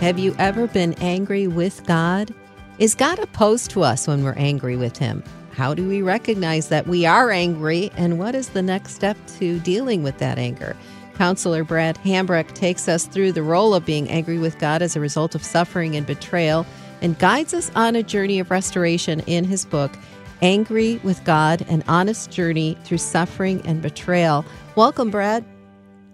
Have you ever been angry with God? Is God opposed to us when we're angry with Him? How do we recognize that we are angry, and what is the next step to dealing with that anger? Counselor Brad Hambrick takes us through the role of being angry with God as a result of suffering and betrayal and guides us on a journey of restoration in his book, Angry with God An Honest Journey Through Suffering and Betrayal. Welcome, Brad.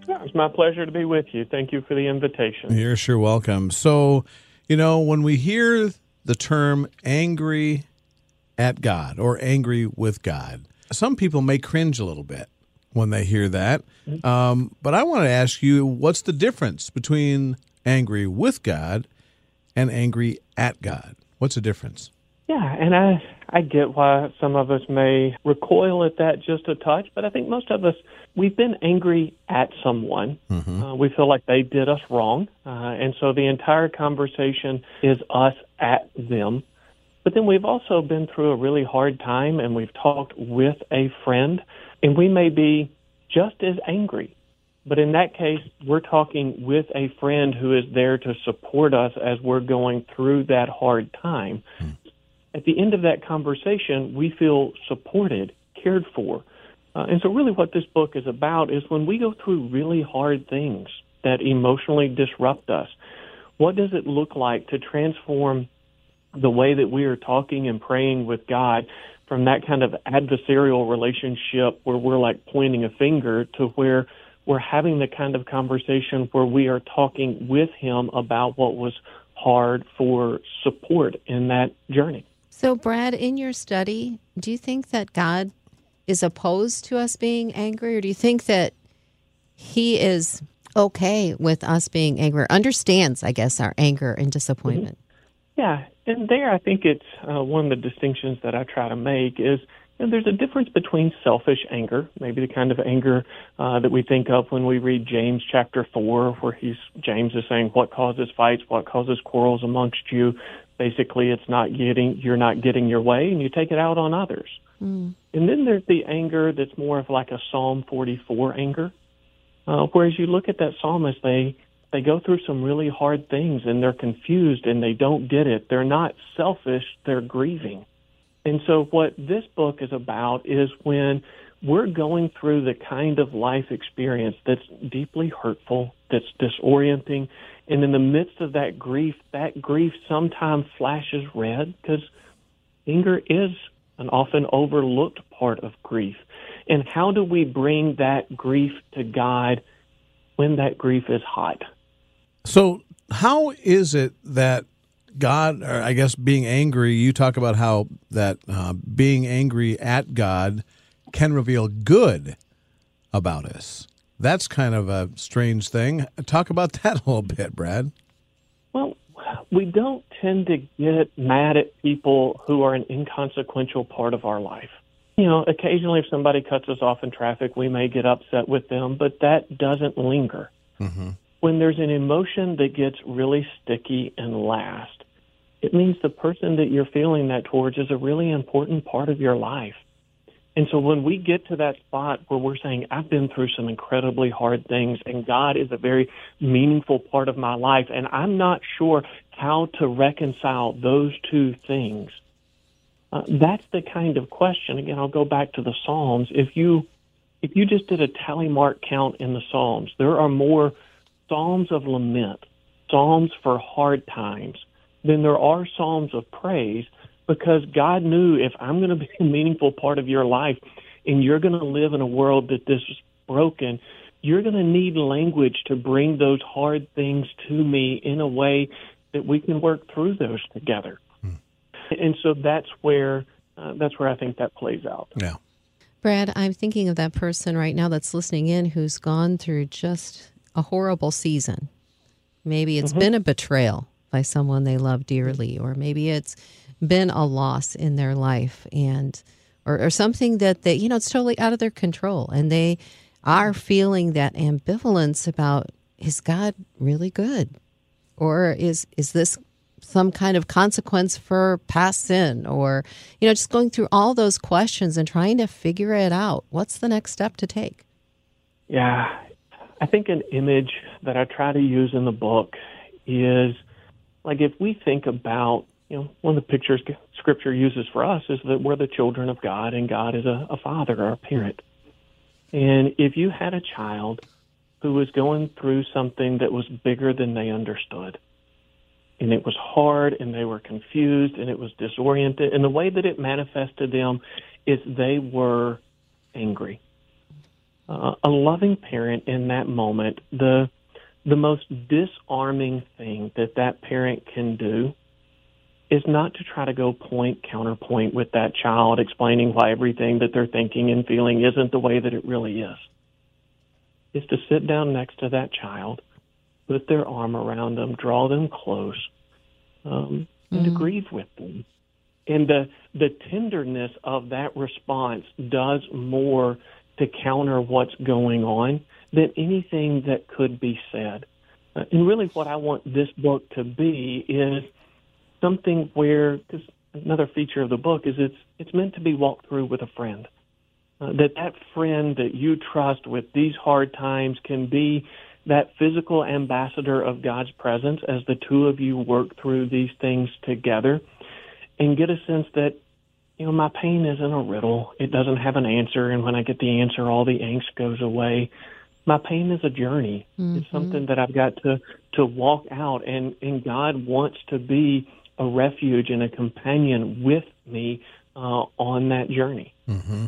It's my pleasure to be with you. Thank you for the invitation. You're sure welcome. So, you know, when we hear the term angry at God or angry with God, some people may cringe a little bit when they hear that. Um, but I want to ask you what's the difference between angry with God and angry at God? What's the difference? Yeah, and I I get why some of us may recoil at that just a touch, but I think most of us we've been angry at someone. Mm-hmm. Uh, we feel like they did us wrong, uh, and so the entire conversation is us at them. But then we've also been through a really hard time, and we've talked with a friend, and we may be just as angry. But in that case, we're talking with a friend who is there to support us as we're going through that hard time. Mm at the end of that conversation, we feel supported, cared for. Uh, and so, really, what this book is about is when we go through really hard things that emotionally disrupt us, what does it look like to transform the way that we are talking and praying with God from that kind of adversarial relationship where we're like pointing a finger to where we're having the kind of conversation where we are talking with Him about what was hard for support in that journey? So, Brad, in your study, do you think that God is opposed to us being angry, or do you think that He is okay with us being angry, understands, I guess, our anger and disappointment? Mm-hmm. Yeah, and there I think it's uh, one of the distinctions that I try to make is know, there's a difference between selfish anger, maybe the kind of anger uh, that we think of when we read James chapter four, where he's James is saying, "What causes fights? What causes quarrels amongst you? basically it's not getting you're not getting your way and you take it out on others mm. and then there's the anger that's more of like a psalm 44 anger uh, whereas you look at that psalmist they they go through some really hard things and they're confused and they don't get it they're not selfish they're grieving and so what this book is about is when we're going through the kind of life experience that's deeply hurtful that's disorienting and in the midst of that grief, that grief sometimes flashes red because anger is an often overlooked part of grief. And how do we bring that grief to God when that grief is hot? So, how is it that God, or I guess being angry, you talk about how that uh, being angry at God can reveal good about us. That's kind of a strange thing. Talk about that a little bit, Brad. Well, we don't tend to get mad at people who are an inconsequential part of our life. You know, occasionally if somebody cuts us off in traffic, we may get upset with them, but that doesn't linger. Mm-hmm. When there's an emotion that gets really sticky and lasts, it means the person that you're feeling that towards is a really important part of your life. And so when we get to that spot where we're saying, I've been through some incredibly hard things and God is a very meaningful part of my life and I'm not sure how to reconcile those two things. Uh, that's the kind of question. Again, I'll go back to the Psalms. If you, if you just did a tally mark count in the Psalms, there are more Psalms of lament, Psalms for hard times than there are Psalms of praise because God knew if I'm going to be a meaningful part of your life and you're going to live in a world that this is broken, you're going to need language to bring those hard things to me in a way that we can work through those together. Hmm. And so that's where uh, that's where I think that plays out. Yeah. Brad, I'm thinking of that person right now that's listening in who's gone through just a horrible season. Maybe it's mm-hmm. been a betrayal by someone they love dearly, or maybe it's been a loss in their life and or, or something that they you know it's totally out of their control and they are feeling that ambivalence about is God really good or is is this some kind of consequence for past sin? Or you know just going through all those questions and trying to figure it out. What's the next step to take? Yeah. I think an image that i try to use in the book is like if we think about, you know, one of the pictures Scripture uses for us is that we're the children of God, and God is a, a father or a parent. And if you had a child who was going through something that was bigger than they understood, and it was hard, and they were confused, and it was disoriented, and the way that it manifested them is they were angry. Uh, a loving parent in that moment, the the most disarming thing that that parent can do is not to try to go point counterpoint with that child, explaining why everything that they're thinking and feeling isn't the way that it really is. Is to sit down next to that child, put their arm around them, draw them close, um, and to grieve with them. And the the tenderness of that response does more to counter what's going on than anything that could be said. Uh, and really, what I want this book to be is something where, because another feature of the book is it's it's meant to be walked through with a friend. Uh, that that friend that you trust with these hard times can be that physical ambassador of God's presence as the two of you work through these things together, and get a sense that you know my pain isn't a riddle; it doesn't have an answer, and when I get the answer, all the angst goes away my pain is a journey. Mm-hmm. It's something that I've got to to walk out, and and God wants to be a refuge and a companion with me uh, on that journey. Mm-hmm.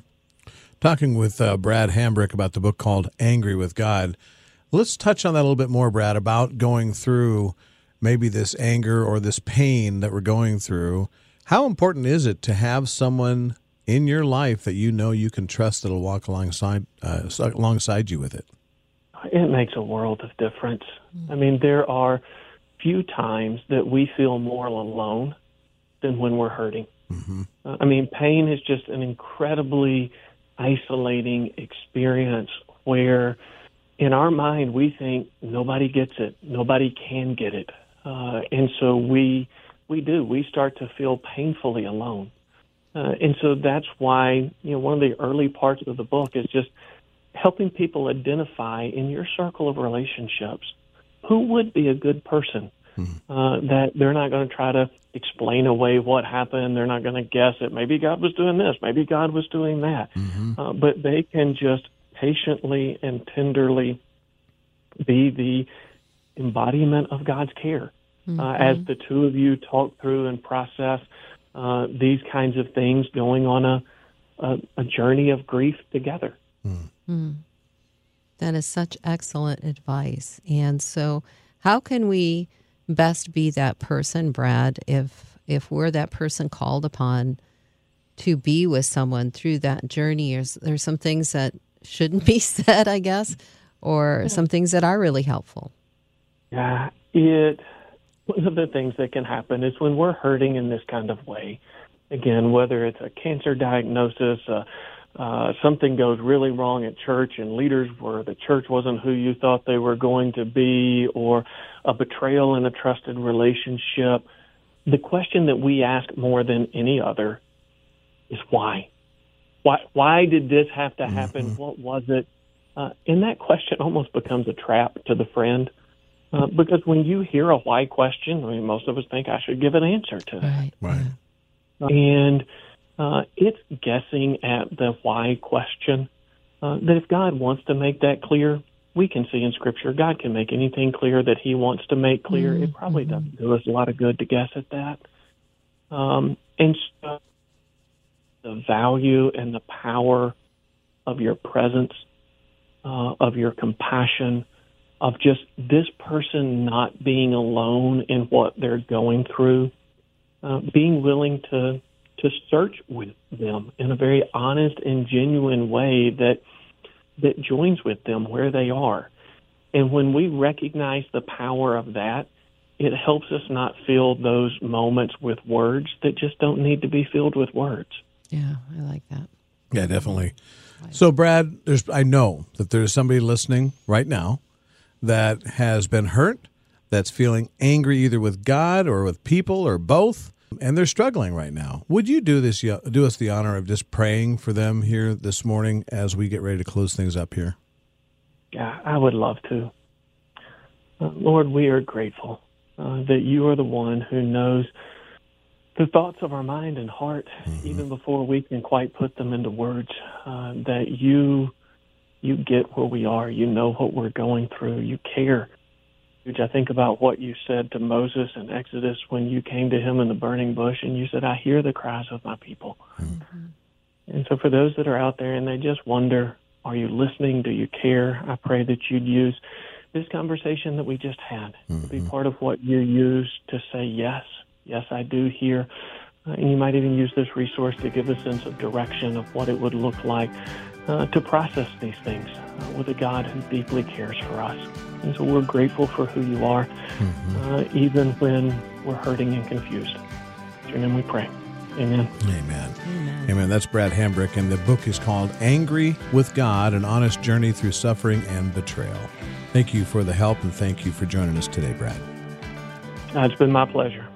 Talking with uh, Brad Hambrick about the book called Angry with God. Let's touch on that a little bit more, Brad, about going through maybe this anger or this pain that we're going through. How important is it to have someone in your life that you know you can trust that'll walk alongside uh, alongside you with it? It makes a world of difference. I mean, there are few times that we feel more alone than when we're hurting. Mm-hmm. Uh, I mean, pain is just an incredibly isolating experience where in our mind we think nobody gets it, nobody can get it. Uh, and so we we do. We start to feel painfully alone. Uh, and so that's why, you know, one of the early parts of the book is just helping people identify in your circle of relationships who would be a good person. Mm-hmm. Uh, that they're not going to try to explain away what happened. They're not going to guess it. Maybe God was doing this. Maybe God was doing that. Mm-hmm. Uh, but they can just patiently and tenderly be the embodiment of God's care uh, mm-hmm. uh, as the two of you talk through and process uh, these kinds of things, going on a, a, a journey of grief together. Mm. Mm. That is such excellent advice. And so, how can we best be that person, Brad, if if we're that person called upon to be with someone through that journey? Is there's some things that shouldn't be said, I guess, or some things that are really helpful? Yeah, it. One of the things that can happen is when we're hurting in this kind of way. Again, whether it's a cancer diagnosis, a uh, something goes really wrong at church and leaders where the church wasn't who you thought they were going to be, or a betrayal in a trusted relationship, the question that we ask more than any other is why? Why, why did this have to happen? Mm-hmm. What was it? Uh, and that question almost becomes a trap to the friend. Uh, because when you hear a why question, I mean, most of us think I should give an answer to that. Right. right. And uh, it's guessing at the why question. Uh, that if God wants to make that clear, we can see in Scripture God can make anything clear that He wants to make clear. Mm-hmm. It probably mm-hmm. doesn't do us a lot of good to guess at that. Um, and so the value and the power of your presence, uh, of your compassion, of just this person not being alone in what they're going through, uh, being willing to to search with them in a very honest and genuine way that that joins with them where they are. And when we recognize the power of that, it helps us not fill those moments with words that just don't need to be filled with words. Yeah, I like that. Yeah, definitely. So, Brad, there's I know that there's somebody listening right now that has been hurt, that's feeling angry either with God or with people or both and they're struggling right now. Would you do this? Do us the honor of just praying for them here this morning as we get ready to close things up here. Yeah, I would love to. Uh, Lord, we are grateful uh, that you are the one who knows the thoughts of our mind and heart, even before we can quite put them into words. Uh, that you you get where we are. You know what we're going through. You care. I think about what you said to Moses in Exodus when you came to him in the burning bush and you said, I hear the cries of my people. And so, for those that are out there and they just wonder, are you listening? Do you care? I pray that you'd use this conversation that we just had to be part of what you use to say, yes, yes, I do hear. Uh, and you might even use this resource to give a sense of direction of what it would look like uh, to process these things uh, with a God who deeply cares for us. And so we're grateful for who you are, uh, even when we're hurting and confused. In your name we pray. Amen. Amen. Amen. That's Brad Hambrick, and the book is called Angry with God An Honest Journey Through Suffering and Betrayal. Thank you for the help, and thank you for joining us today, Brad. Uh, it's been my pleasure.